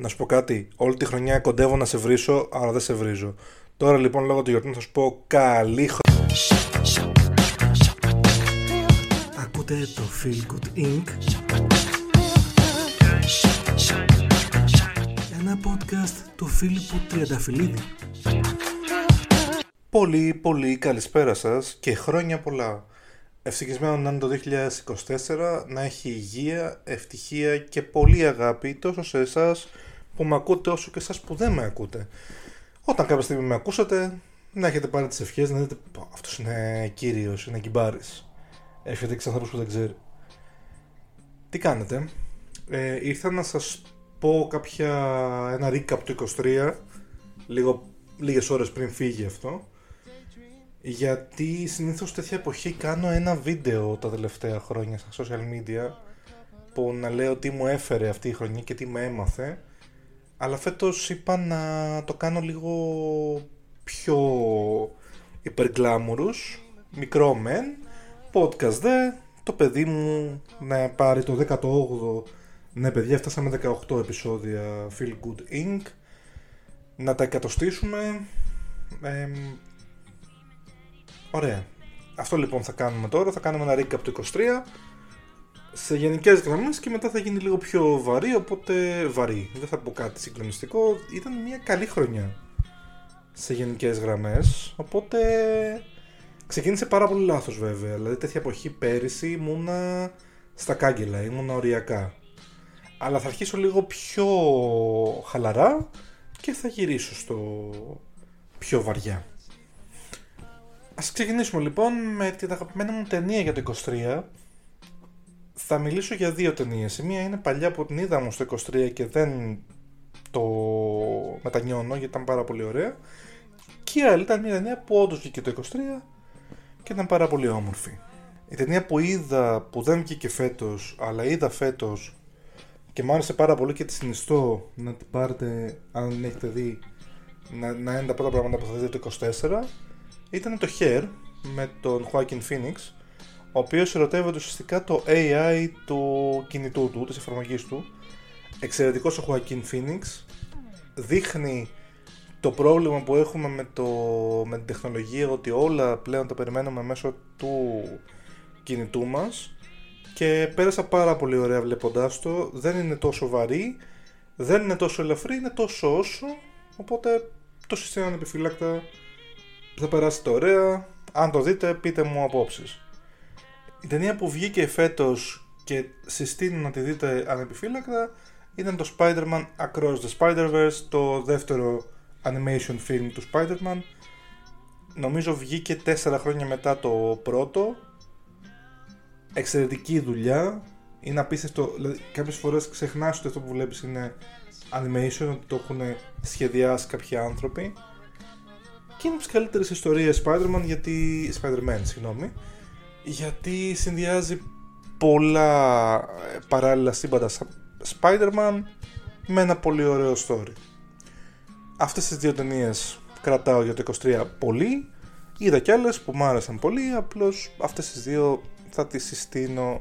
Να σου πω κάτι. Όλη τη χρονιά κοντεύω να σε βρίσω, αλλά δεν σε βρίζω. Τώρα λοιπόν λόγω του γιορτή θα σου πω καλή χρονιά. Ακούτε το Feel Good Inc. Ένα podcast του Φίλιππου Τριανταφυλλίδη. Πολύ πολύ καλησπέρα σας και χρόνια πολλά. Ευτυχισμένο να είναι το 2024, να έχει υγεία, ευτυχία και πολύ αγάπη τόσο σε εσάς που με ακούτε όσο και εσάς που δεν με ακούτε. Όταν κάποια στιγμή με ακούσατε, να έχετε πάρει τις ευχές, να δείτε αυτός είναι κύριος, είναι κυμπάρης. Έχετε και ανθρώπους που δεν ξέρει. Τι κάνετε; Ε, ήρθα να σας πω κάποια, ένα recap του 23, λίγο, λίγες ώρες πριν φύγει αυτό γιατί συνήθως τέτοια εποχή κάνω ένα βίντεο τα τελευταία χρόνια στα social media που να λέω τι μου έφερε αυτή η χρονιά και τι με έμαθε αλλά φέτος είπα να το κάνω λίγο πιο υπεργλάμουρους μικρό μεν podcast δε το παιδί μου να πάρει το 18ο ναι παιδιά φτάσαμε 18 επεισόδια Feel Good Inc να τα εκατοστήσουμε ε, Ωραία. Αυτό λοιπόν θα κάνουμε τώρα. Θα κάνουμε ένα recap του 23 σε γενικές γραμμές και μετά θα γίνει λίγο πιο βαρύ. Οπότε βαρύ. Δεν θα πω κάτι συγκλονιστικό. Ήταν μια καλή χρονιά σε γενικές γραμμές. Οπότε ξεκίνησε πάρα πολύ λάθος βέβαια. Δηλαδή τέτοια εποχή πέρυσι ήμουνα στα κάγκελα, ήμουνα οριακά. Αλλά θα αρχίσω λίγο πιο χαλαρά και θα γυρίσω στο πιο βαριά. Ας ξεκινήσουμε λοιπόν με την αγαπημένη μου ταινία για το 23. Θα μιλήσω για δύο ταινίες. Η μία είναι παλιά που την είδα στο 23 και δεν το μετανιώνω γιατί ήταν πάρα πολύ ωραία. Και η άλλη ήταν μια ταινία που όντως βγήκε το 23 και ήταν πάρα πολύ όμορφη. Η ταινία που είδα, που δεν βγήκε φέτος, αλλά είδα φέτος και μου άρεσε πάρα πολύ και τη συνιστώ να την πάρετε αν δεν έχετε δει να, να είναι τα πρώτα πράγματα που θα δείτε το 24 ήταν το Hair με τον Joaquin Phoenix ο οποίος ερωτεύεται ουσιαστικά το AI του κινητού του, της εφαρμογής του. Εξαιρετικός ο Joaquin Phoenix δείχνει το πρόβλημα που έχουμε με, το, με την τεχνολογία ότι όλα πλέον τα περιμένουμε μέσω του κινητού μας. Και πέρασα πάρα πολύ ωραία βλέποντάς το. Δεν είναι τόσο βαρύ δεν είναι τόσο ελαφρύ, είναι τόσο όσο. Οπότε το συστήνω ανεπιφύλακτα θα περάσετε ωραία. Αν το δείτε, πείτε μου απόψεις. Η ταινία που βγήκε φέτος και συστήνω να τη δείτε ανεπιφύλακτα ήταν το Spider-Man Across the Spider-Verse, το δεύτερο animation film του Spider-Man. Νομίζω βγήκε τέσσερα χρόνια μετά το πρώτο. Εξαιρετική δουλειά. Είναι απίστευτο. Δηλαδή, κάποιες φορές ξεχνάς ότι αυτό που βλέπεις είναι animation, ότι το έχουν σχεδιάσει κάποιοι άνθρωποι και είναι από τις καλύτερες ιστορίες Spider-Man γιατί. Spider-Man, συγγνώμη. Γιατί συνδυάζει πολλά ε, παράλληλα σύμπαντα Spider-Man με ένα πολύ ωραίο story. Αυτές τις δύο ταινίες κρατάω για το 23 πολύ. Είδα κι άλλες που μου άρεσαν πολύ, απλώς αυτές τις δύο θα τις συστήνω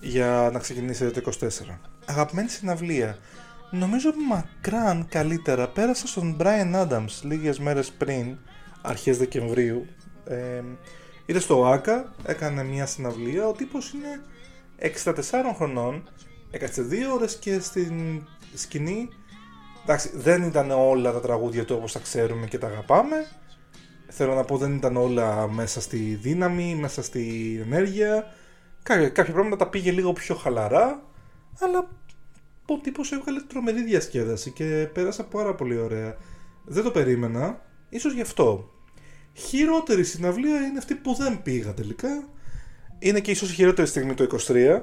για να ξεκινήσετε το 24. Αγαπημένη συναυλία. Νομίζω μακράν καλύτερα πέρασα στον Brian Adams λίγες μέρες πριν, αρχές Δεκεμβρίου. Ε, ήρθε στο ΆΚΑ, έκανε μια συναυλία, ο τύπος είναι 64 χρονών, έκατσε δύο ώρες και στην σκηνή, εντάξει δεν ήταν όλα τα τραγούδια του όπως τα ξέρουμε και τα αγαπάμε, θέλω να πω δεν ήταν όλα μέσα στη δύναμη, μέσα στη ενέργεια, κάποια, κάποια πράγματα τα πήγε λίγο πιο χαλαρά, αλλά ο τύπος έβγαλε τρομερή διασκέδαση και πέρασα πάρα πολύ ωραία. Δεν το περίμενα, ίσως γι' αυτό. Χειρότερη συναυλία είναι αυτή που δεν πήγα τελικά. Είναι και ίσως η χειρότερη στιγμή το 23.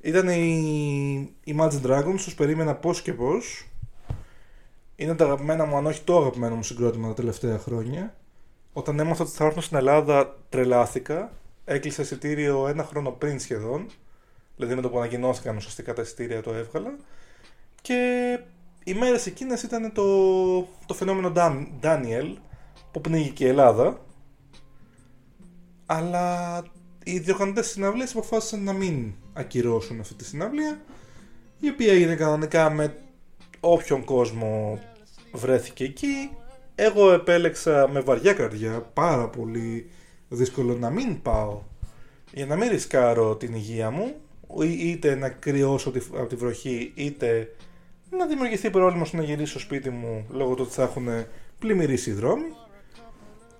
Ήταν η Imagine Dragons, τους περίμενα πώς και πώς. Είναι τα αγαπημένα μου, αν όχι το αγαπημένο μου συγκρότημα τα τελευταία χρόνια. Όταν έμαθα ότι θα έρθω στην Ελλάδα, τρελάθηκα. Έκλεισα εισιτήριο ένα χρόνο πριν σχεδόν. Δηλαδή με το που ανακοινώθηκαν ουσιαστικά τα εισιτήρια το έβγαλα. Και οι μέρες εκείνες ήταν το, το φαινόμενο Daniel που πνίγει και η Ελλάδα. Αλλά οι διοργανωτές συναυλίε αποφάσισαν να μην ακυρώσουν αυτή τη συναυλία η οποία έγινε κανονικά με όποιον κόσμο βρέθηκε εκεί. Εγώ επέλεξα με βαριά καρδιά, πάρα πολύ δύσκολο να μην πάω για να μην ρισκάρω την υγεία μου είτε να κρυώσω από τη βροχή είτε να δημιουργηθεί πρόβλημα στο να γυρίσω στο σπίτι μου λόγω του ότι θα έχουν πλημμυρίσει οι δρόμοι.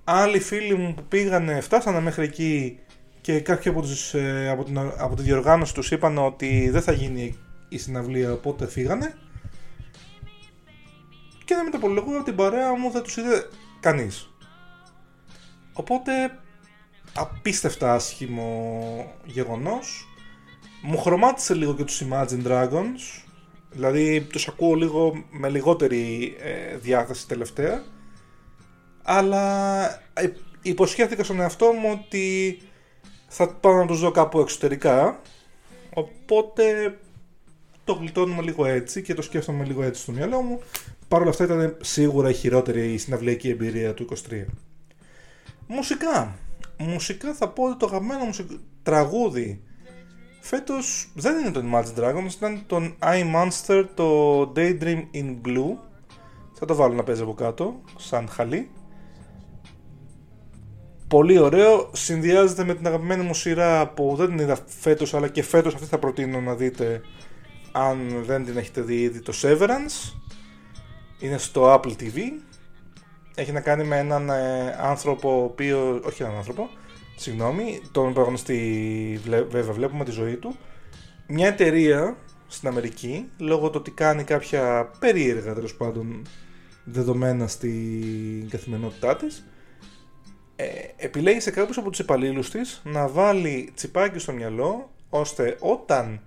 Άλλοι φίλοι μου που πήγανε, φτάσανε μέχρι εκεί και κάποιοι από, τους, ε, από, την, από τη διοργάνωση τους είπαν ότι δεν θα γίνει η συναυλία οπότε φύγανε. Και να μην το απολογώ την παρέα μου δεν τους είδε κανείς. Οπότε απίστευτα άσχημο γεγονός. Μου χρωμάτισε λίγο και τους Imagine Dragons. Δηλαδή τους ακούω λίγο με λιγότερη ε, διάθεση τελευταία αλλά ε, υποσχέθηκα στον εαυτό μου ότι θα πάω να τους δω κάπου εξωτερικά οπότε το γλιτώνουμε λίγο έτσι και το σκέφτομαι λίγο έτσι στο μυαλό μου Παρ' όλα αυτά ήταν σίγουρα η χειρότερη συναυλιακή εμπειρία του 23 Μουσικά Μουσικά θα πω ότι το αγαπημένο μου τραγούδι φέτος δεν είναι το Imagine Dragons, ήταν το I Monster, το Daydream in Blue. Θα το βάλω να παίζει από κάτω, σαν χαλί. Πολύ ωραίο, συνδυάζεται με την αγαπημένη μου σειρά που δεν την είδα φέτος, αλλά και φέτος αυτή θα προτείνω να δείτε αν δεν την έχετε δει ήδη, το Severance. Είναι στο Apple TV έχει να κάνει με έναν ε, άνθρωπο, ο οποίο, όχι έναν άνθρωπο, συγγνώμη, τον προγνωστή βέβαια βλέπουμε τη ζωή του, μια εταιρεία στην Αμερική, λόγω του ότι κάνει κάποια περίεργα τέλος πάντων δεδομένα στην καθημερινότητά της, ε, επιλέγει σε κάποιους από τους υπαλλήλους της να βάλει τσιπάκι στο μυαλό ώστε όταν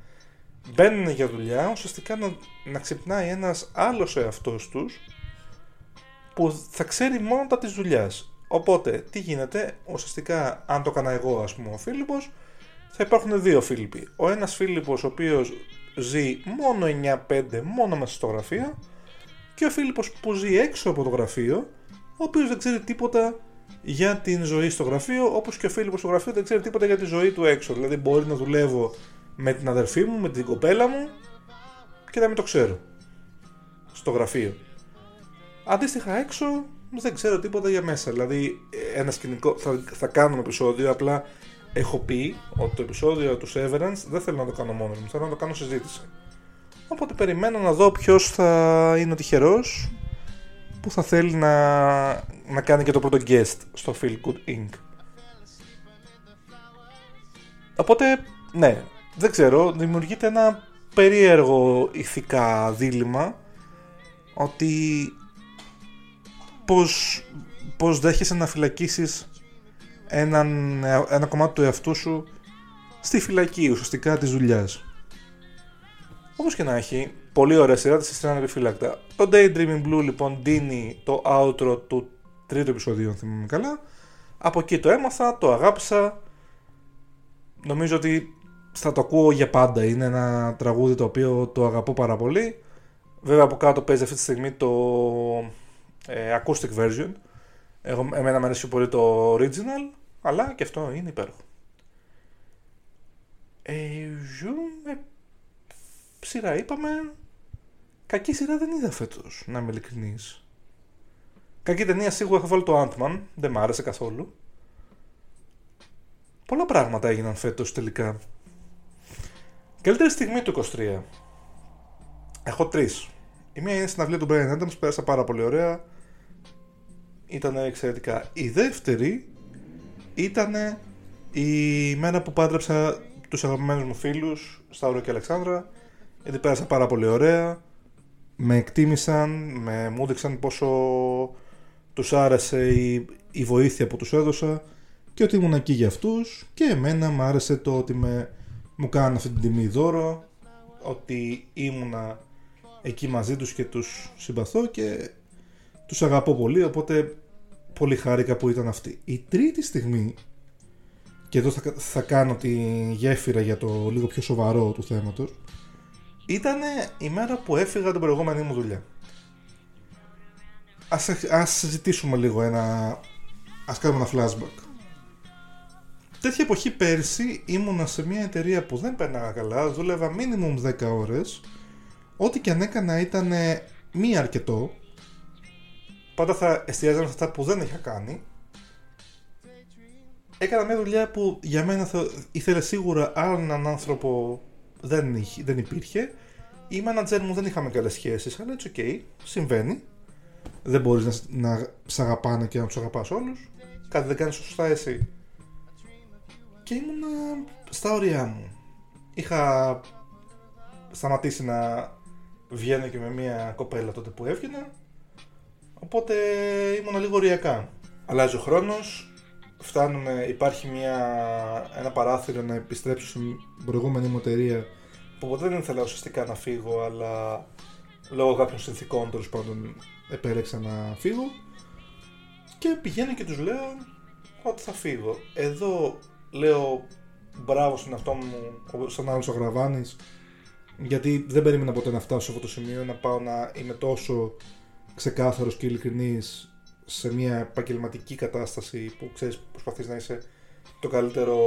μπαίνουν για δουλειά ουσιαστικά να, να ξυπνάει ένας άλλος εαυτός τους που θα ξέρει μόνο τα της δουλειάς. Οπότε, τι γίνεται, ουσιαστικά, αν το έκανα εγώ, ας πούμε, ο Φίλιππος, θα υπάρχουν δύο Φίλιπποι. Ο ένας Φίλιππος, ο οποίος ζει μόνο 9-5, μόνο μέσα στο γραφείο, και ο Φίλιππος που ζει έξω από το γραφείο, ο οποίος δεν ξέρει τίποτα για την ζωή στο γραφείο, όπως και ο Φίλιππος στο γραφείο δεν ξέρει τίποτα για τη ζωή του έξω. Δηλαδή, μπορεί να δουλεύω με την αδερφή μου, με την κοπέλα μου και να μην το ξέρω στο γραφείο. Αντίστοιχα έξω δεν ξέρω τίποτα για μέσα. Δηλαδή, ένα σκηνικό. Θα, θα κάνουμε επεισόδιο. Απλά έχω πει ότι το επεισόδιο του Severance δεν θέλω να το κάνω μόνος μου. Θέλω να το κάνω συζήτηση. Οπότε περιμένω να δω ποιος θα είναι ο τυχερός που θα θέλει να, να κάνει και το πρώτο guest στο Feel Good Inc. Οπότε, ναι, δεν ξέρω, δημιουργείται ένα περίεργο ηθικά δίλημα ότι πώς, πώς δέχεσαι να φυλακίσεις έναν, ένα κομμάτι του εαυτού σου στη φυλακή ουσιαστικά της δουλειάς. Όπως και να έχει, πολύ ωραία σειρά, της συστήνω επιφύλακτα. Το Daydreaming Blue λοιπόν δίνει το outro του τρίτου επεισοδίου, αν θυμάμαι καλά. Από εκεί το έμαθα, το αγάπησα. Νομίζω ότι θα το ακούω για πάντα. Είναι ένα τραγούδι το οποίο το αγαπώ πάρα πολύ. Βέβαια από κάτω παίζει αυτή τη στιγμή το ε, acoustic version. Εγώ, εμένα μου αρέσει πολύ το original, αλλά και αυτό είναι υπέροχο. Ε, ζούμε σειρά είπαμε. Κακή σειρά δεν είδα φέτος, να είμαι ειλικρινής. Κακή ταινία σίγουρα θα βάλω το Ant-Man, δεν μ' άρεσε καθόλου. Πολλά πράγματα έγιναν φέτος τελικά. Καλύτερη στιγμή του 23. Έχω τρεις. Η μία είναι στην αυλή του Brian Adams, πέρασα πάρα πολύ ωραία ήταν εξαιρετικά. Η δεύτερη ήταν η μέρα που πάντρεψα τους αγαπημένους μου φίλους, Σταύρο και Αλεξάνδρα, γιατί πέρασα πάρα πολύ ωραία, με εκτίμησαν, με μου έδειξαν πόσο τους άρεσε η, η βοήθεια που τους έδωσα και ότι ήμουν εκεί για αυτούς και εμένα μου άρεσε το ότι με, μου κάνουν αυτή την τιμή δώρο, ότι ήμουνα εκεί μαζί τους και τους συμπαθώ και τους αγαπώ πολύ, οπότε πολύ χάρηκα που ήταν αυτή. Η τρίτη στιγμή, και εδώ θα, θα κάνω τη γέφυρα για το λίγο πιο σοβαρό του θέματος, ήταν η μέρα που έφυγα την προηγούμενη μου δουλειά. Ας, ας συζητήσουμε λίγο ένα... Ας κάνουμε ένα flashback. Τέτοια εποχή πέρσι ήμουνα σε μια εταιρεία που δεν περνάγα καλά, δούλευα minimum 10 ώρες, ό,τι και αν έκανα ήταν μη αρκετό. Πάντα θα εστιάζαμε σε αυτά που δεν είχα κάνει. Έκανα μια δουλειά που για μένα θα ήθελε σίγουρα άλλον έναν άνθρωπο δεν, είχε, δεν υπήρχε. Η manager μου δεν είχαμε καλές σχέσεις, αλλά έτσι οκ, okay, συμβαίνει. Δεν μπορείς να, να σ' αγαπάνε και να τους αγαπάς όλους. Κάτι δεν κάνεις σωστά εσύ. Και ήμουνα στα όρια μου. Είχα σταματήσει να βγαίνω και με μια κοπέλα τότε που έβγαινα. Οπότε ήμουν λίγο οριακά. Αλλάζει ο χρόνος, φτάνουμε, υπάρχει μια, ένα παράθυρο να επιστρέψω στην προηγούμενη μου εταιρεία που ποτέ δεν ήθελα ουσιαστικά να φύγω, αλλά λόγω κάποιων συνθήκων τέλος πάντων επέλεξα να φύγω. Και πηγαίνω και τους λέω ότι θα φύγω. Εδώ λέω μπράβο στον εαυτό μου, σαν άλλος ο Γραβάνης, γιατί δεν περίμενα ποτέ να φτάσω σε αυτό το σημείο, να πάω να είμαι τόσο ξεκάθαρος και ειλικρινής σε μια επαγγελματική κατάσταση που ξέρεις προσπαθείς να είσαι το καλύτερο,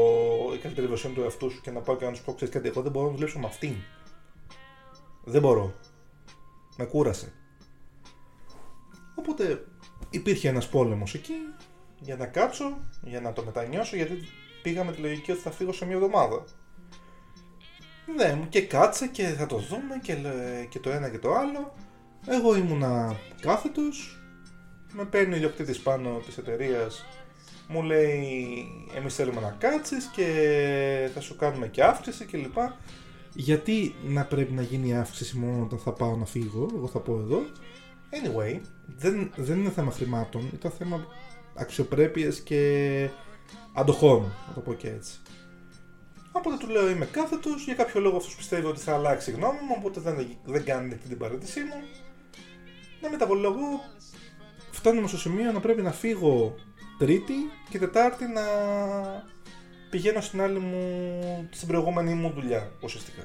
η καλύτερη βερσιόν του εαυτού σου και να πάω και να σου πω ξέρεις κάτι, εγώ δεν μπορώ να δουλέψω με αυτήν. Δεν μπορώ. Με κούρασε. Οπότε υπήρχε ένας πόλεμος εκεί για να κάτσω, για να το μετανιώσω γιατί πήγα με τη λογική ότι θα φύγω σε μια εβδομάδα. Ναι, και κάτσε και θα το δούμε και, και το ένα και το άλλο. Εγώ ήμουνα κάθετος, με παίρνει ο ιδιοκτήτης πάνω της εταιρείας, μου λέει εμείς θέλουμε να κάτσεις και θα σου κάνουμε και αύξηση κλπ. Γιατί να πρέπει να γίνει αύξηση μόνο όταν θα πάω να φύγω, εγώ θα πω εδώ. Anyway, δεν, δεν είναι θέμα χρημάτων, ήταν θέμα αξιοπρέπειας και αντοχών, να το πω και έτσι. Οπότε του λέω είμαι κάθετος, για κάποιο λόγο αυτός πιστεύει ότι θα αλλάξει γνώμη μου, οπότε δεν, δεν κάνει την παρέτησή μου. Να μεταβολόγω, φτάνουμε στο σημείο να πρέπει να φύγω Τρίτη και Τετάρτη να πηγαίνω στην άλλη μου, στην προηγούμενη μου δουλειά, ουσιαστικά.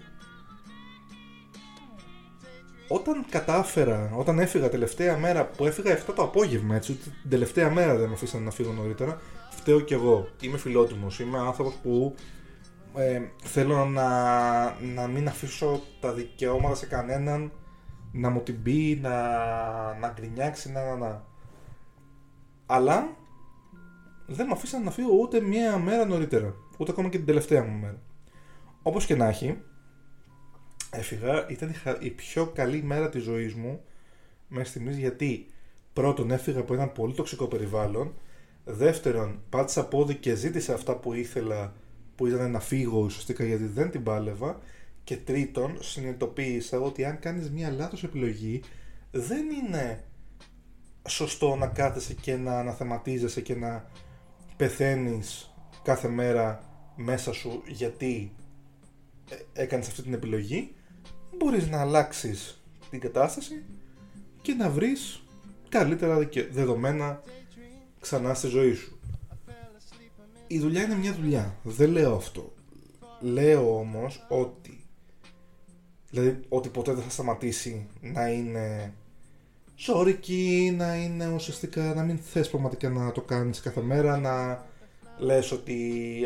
Όταν κατάφερα, όταν έφυγα τελευταία μέρα, που έφυγα 7 το απόγευμα, έτσι, την τελευταία μέρα δεν με αφήσανε να φύγω νωρίτερα, φταίω κι εγώ. Είμαι φιλότιμος, είμαι άνθρωπος που ε, θέλω να, να μην αφήσω τα δικαιώματα σε κανέναν να μου την πει, να, να γκρινιάξει, να, να, να. Αλλά δεν με αφήσαν να φύγω ούτε μία μέρα νωρίτερα. Ούτε ακόμα και την τελευταία μου μέρα. Όπως και να έχει, έφυγα. Ήταν η πιο καλή μέρα της ζωής μου μέχρι στιγμής γιατί πρώτον έφυγα από ένα πολύ τοξικό περιβάλλον. Δεύτερον, πάτησα πόδι και ζήτησα αυτά που ήθελα που ήταν να φύγω ουσιαστικά γιατί δεν την πάλευα. Και τρίτον, συνειδητοποίησα ότι αν κάνεις μια λάθος επιλογή δεν είναι σωστό να κάθεσαι και να αναθεματίζεσαι και να πεθαίνεις κάθε μέρα μέσα σου γιατί ε, έκανες αυτή την επιλογή μπορείς να αλλάξεις την κατάσταση και να βρεις καλύτερα δεδομένα ξανά στη ζωή σου. Η δουλειά είναι μια δουλειά, δεν λέω αυτό. Λέω όμως ότι δηλαδή ότι ποτέ δεν θα σταματήσει να είναι ζώρικη, να είναι ουσιαστικά να μην θες πραγματικά να το κάνεις κάθε μέρα, να λες ότι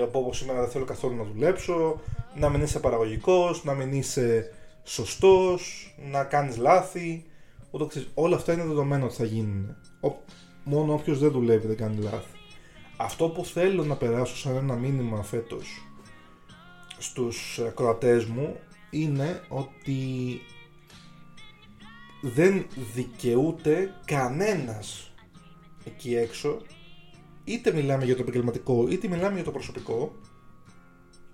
από όπως σήμερα δεν θέλω καθόλου να δουλέψω, να μην είσαι παραγωγικός, να μην είσαι σωστός, να κάνεις λάθη, ούτω όλα αυτά είναι δεδομένο ότι θα γίνουν. μόνο όποιος δεν δουλεύει δεν κάνει λάθη. Αυτό που θέλω να περάσω σαν ένα μήνυμα φέτος στους ακροατές μου είναι ότι δεν δικαιούται κανένας εκεί έξω είτε μιλάμε για το επαγγελματικό είτε μιλάμε για το προσωπικό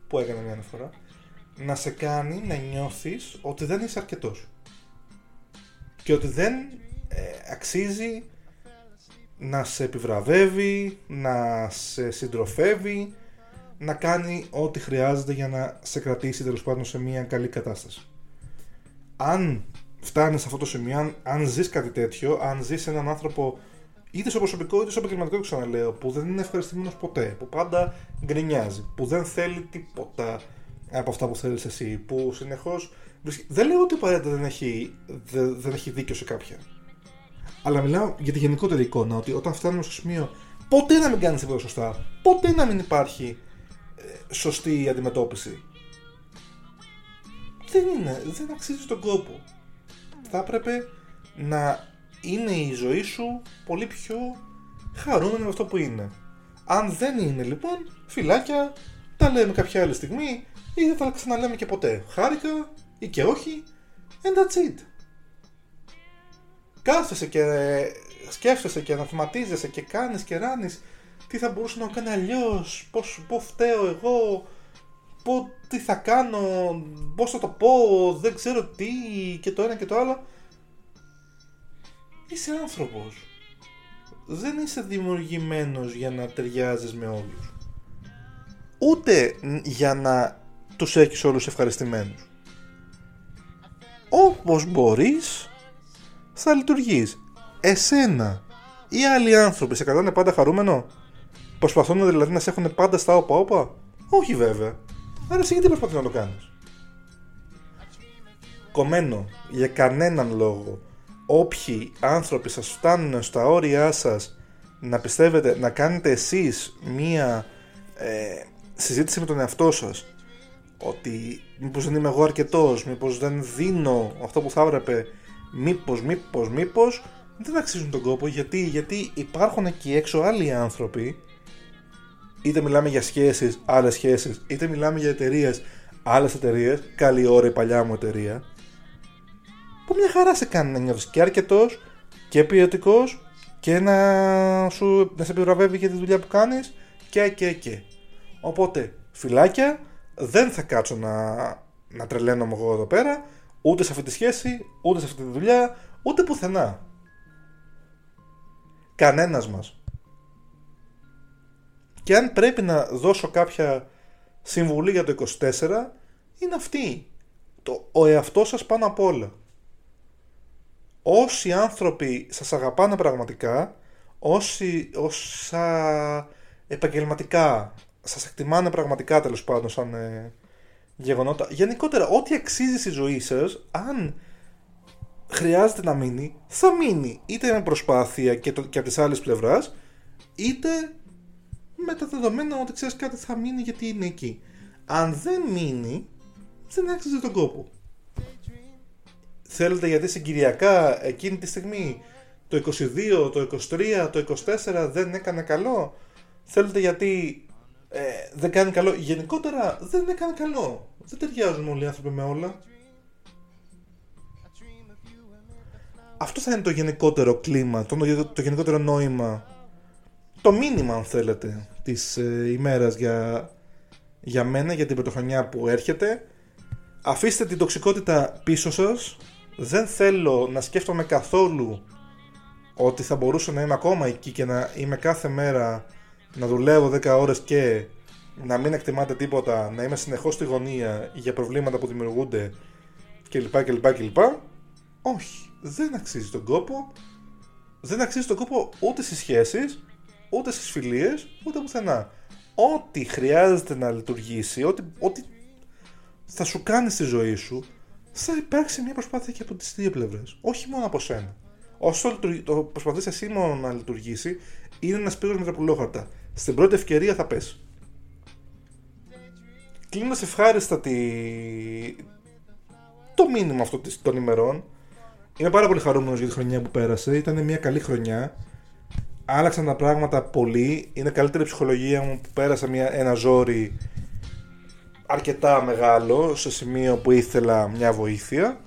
που έκανα μια φορά να σε κάνει να νιώθεις ότι δεν είσαι αρκετός και ότι δεν ε, αξίζει να σε επιβραβεύει, να σε συντροφεύει, να κάνει ό,τι χρειάζεται για να σε κρατήσει τέλος πάντων σε μια καλή κατάσταση. Αν φτάνει σε αυτό το σημείο, αν, αν ζεις κάτι τέτοιο, αν ζεις έναν άνθρωπο είτε στο προσωπικό είτε στο επαγγελματικό, το ξαναλέω, που δεν είναι ευχαριστημένος ποτέ, που πάντα γκρινιάζει, που δεν θέλει τίποτα από αυτά που θέλεις εσύ, που συνεχώς. Δεν λέω ότι απαραίτητα δεν έχει, δεν, δεν έχει δίκιο σε κάποια. Αλλά μιλάω για τη γενικότερη εικόνα, ότι όταν φτάνουμε στο σημείο ποτέ να μην κάνεις τίποτα σωστά, ποτέ να μην υπάρχει ε, σωστή αντιμετώπιση. Δεν είναι, δεν αξίζει τον κόπο. Θα έπρεπε να είναι η ζωή σου πολύ πιο χαρούμενη με αυτό που είναι. Αν δεν είναι λοιπόν, φυλάκια, τα λέμε κάποια άλλη στιγμή ή δεν θα τα ξαναλέμε και ποτέ. Χάρηκα ή και όχι, and that's it. Κάθεσαι και σκέφτεσαι και αναθεματίζεσαι και κάνεις και ράνεις τι θα μπορούσε να κάνει αλλιώς, πώς, πώς φταίω εγώ, πώς, τι θα κάνω, πώς θα το πω, δεν ξέρω τι και το ένα και το άλλο. Είσαι άνθρωπος. Δεν είσαι δημιουργημένος για να ταιριάζεις με όλους. Ούτε για να τους έχεις όλους ευχαριστημένους. Όπως μπορείς θα λειτουργείς. Εσένα ή άλλοι άνθρωποι σε κρατάνε πάντα χαρούμενο; Προσπαθούν δηλαδή να σε έχουν πάντα στα όπα όπα; Όχι βέβαια. Άρα εσύ γιατί προσπαθείς να το κάνεις; Κομμένο για κανέναν λόγο όποιοι άνθρωποι σας φτάνουν στα όρια σας να πιστεύετε, να κάνετε εσείς μία ε, συζήτηση με τον εαυτό σας ότι μήπως δεν είμαι εγώ αρκετός, μήπως δεν δίνω αυτό που θα έπρεπε, μήπως, μήπως, μήπως δεν αξίζουν τον κόπο γιατί, γιατί υπάρχουν εκεί έξω άλλοι άνθρωποι είτε μιλάμε για σχέσεις, άλλες σχέσεις, είτε μιλάμε για εταιρείες, άλλες εταιρείες, καλή ώρα η παλιά μου εταιρεία που μια χαρά σε κάνει να νιώθεις και αρκετός και ποιοτικός και να, σου, να σε επιβραβεύει για τη δουλειά που κάνεις και και και. Οπότε, φυλάκια, δεν θα κάτσω να, να τρελαίνομαι εγώ εδώ πέρα, ούτε σε αυτή τη σχέση, ούτε σε αυτή τη δουλειά, ούτε πουθενά. Κανένας μας. Και αν πρέπει να δώσω κάποια συμβουλή για το 24, είναι αυτή. Το, ο εαυτός σας πάνω απ' όλα όσοι άνθρωποι σας αγαπάνε πραγματικά, όσοι όσα επαγγελματικά σας εκτιμάνε πραγματικά τέλος πάντων σαν ε, γεγονότα, γενικότερα ό,τι αξίζει στη ζωή σας, αν χρειάζεται να μείνει, θα μείνει είτε με προσπάθεια και, το, και από τις άλλες πλευράς, είτε με τα δεδομένα ότι ξέρεις κάτι θα μείνει γιατί είναι εκεί. Αν δεν μείνει, δεν άξιζε τον κόπο. Θέλετε γιατί συγκυριακά εκείνη τη στιγμή το 22, το 23, το 24 δεν έκανε καλό; Θέλετε γιατί ε, δεν κάνει καλό; Γενικότερα δεν έκανε καλό. Δεν ταιριάζουν όλοι οι άνθρωποι με όλα. Αυτό θα είναι το γενικότερο κλίμα, το, το γενικότερο νόημα, το μήνυμα αν θέλετε της ε, ημέρας για, για μένα, για την πρωτοχρονιά που έρχεται. Αφήστε την τοξικότητα πίσω σας, δεν θέλω να σκέφτομαι καθόλου ότι θα μπορούσα να είμαι ακόμα εκεί και να είμαι κάθε μέρα να δουλεύω 10 ώρες και να μην εκτιμάτε τίποτα, να είμαι συνεχώς στη γωνία για προβλήματα που δημιουργούνται κλπ. κλπ, κλπ. Όχι, δεν αξίζει τον κόπο. Δεν αξίζει τον κόπο ούτε στις σχέσεις, ούτε στις φιλίες, ούτε πουθενά. Ό,τι χρειάζεται να λειτουργήσει, ό,τι, ό,τι θα σου κάνει στη ζωή σου, θα υπάρξει μια προσπάθεια και από τις δύο πλευρές. Όχι μόνο από σένα. Όσο το προσπαθείς εσύ μόνο να λειτουργήσει, είναι ένας πύργος με τραπουλόχαρτα. Στην πρώτη ευκαιρία θα πέσει. Κλείνοντας ευχάριστα τη... το μήνυμα αυτό των ημερών, είμαι πάρα πολύ χαρούμενος για τη χρονιά που πέρασε. Ήταν μια καλή χρονιά. Άλλαξαν τα πράγματα πολύ. Είναι καλύτερη ψυχολογία μου που πέρασα μια, ένα ζόρι αρκετά μεγάλο σε σημείο που ήθελα μια βοήθεια.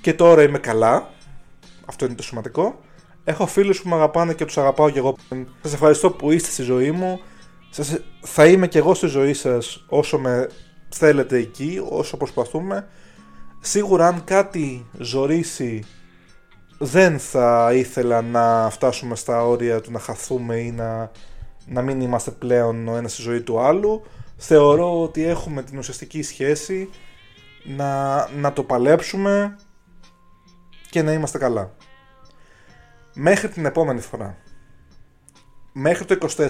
Και τώρα είμαι καλά. Αυτό είναι το σημαντικό έχω φίλους που με αγαπάνε και τους αγαπάω και εγώ. Σας ευχαριστώ που είστε στη ζωή μου. Σας, θα είμαι και εγώ στη ζωή σας όσο με θέλετε εκεί όσο προσπαθούμε. Σίγουρα αν κάτι ζορίσει δεν θα ήθελα να φτάσουμε στα όρια του να χαθούμε ή να, να μην είμαστε πλέον ο ένας στη ζωή του άλλου θεωρώ ότι έχουμε την ουσιαστική σχέση να, να το παλέψουμε και να είμαστε καλά. Μέχρι την επόμενη φορά. Μέχρι το 24.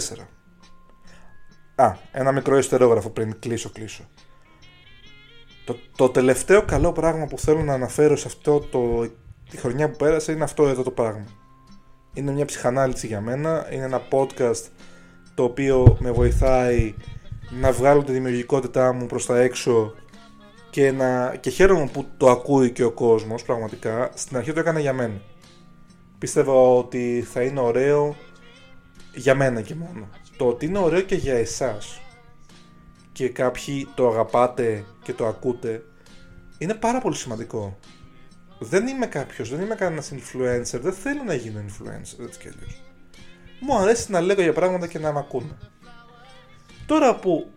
Α, ένα μικρό ιστερόγραφο πριν κλείσω κλείσω. Το, το τελευταίο καλό πράγμα που θέλω να αναφέρω σε αυτό το, τη χρονιά που πέρασε είναι αυτό εδώ το πράγμα. Είναι μια ψυχανάλυση για μένα, είναι ένα podcast το οποίο με βοηθάει να βγάλω τη δημιουργικότητά μου προς τα έξω και, να, και χαίρομαι που το ακούει και ο κόσμος πραγματικά. Στην αρχή το έκανα για μένα. Πίστευα ότι θα είναι ωραίο για μένα και μόνο. Το ότι είναι ωραίο και για εσάς και κάποιοι το αγαπάτε και το ακούτε είναι πάρα πολύ σημαντικό. Δεν είμαι κάποιος, δεν είμαι κανένας influencer, δεν θέλω να γίνω influencer έτσι κι αλλιώς. Μου αρέσει να λέγω για πράγματα και να με ακούνε. Τώρα που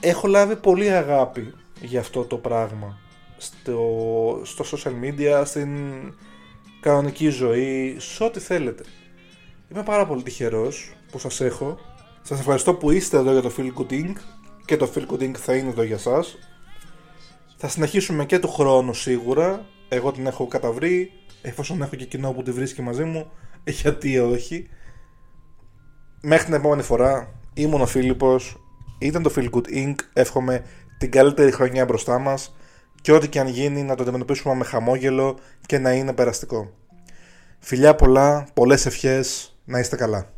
έχω λάβει πολύ αγάπη για αυτό το πράγμα στο, στο social media, στην κανονική ζωή, σε ό,τι θέλετε. Είμαι πάρα πολύ τυχερός που σας έχω. Σας ευχαριστώ που είστε εδώ για το Feel Good Inc. και το Feel Good Inc θα είναι εδώ για σας. Θα συνεχίσουμε και του χρόνου σίγουρα. Εγώ την έχω καταβρει, εφόσον έχω και κοινό που τη βρίσκει μαζί μου, γιατί όχι. Μέχρι την επόμενη φορά, ήμουν ο Φίλιππος, ήταν το Feel Good Inc. Εύχομαι την καλύτερη χρονιά μπροστά μας και ό,τι και αν γίνει να το αντιμετωπίσουμε με χαμόγελο και να είναι περαστικό. Φιλιά πολλά, πολλές ευχές, να είστε καλά.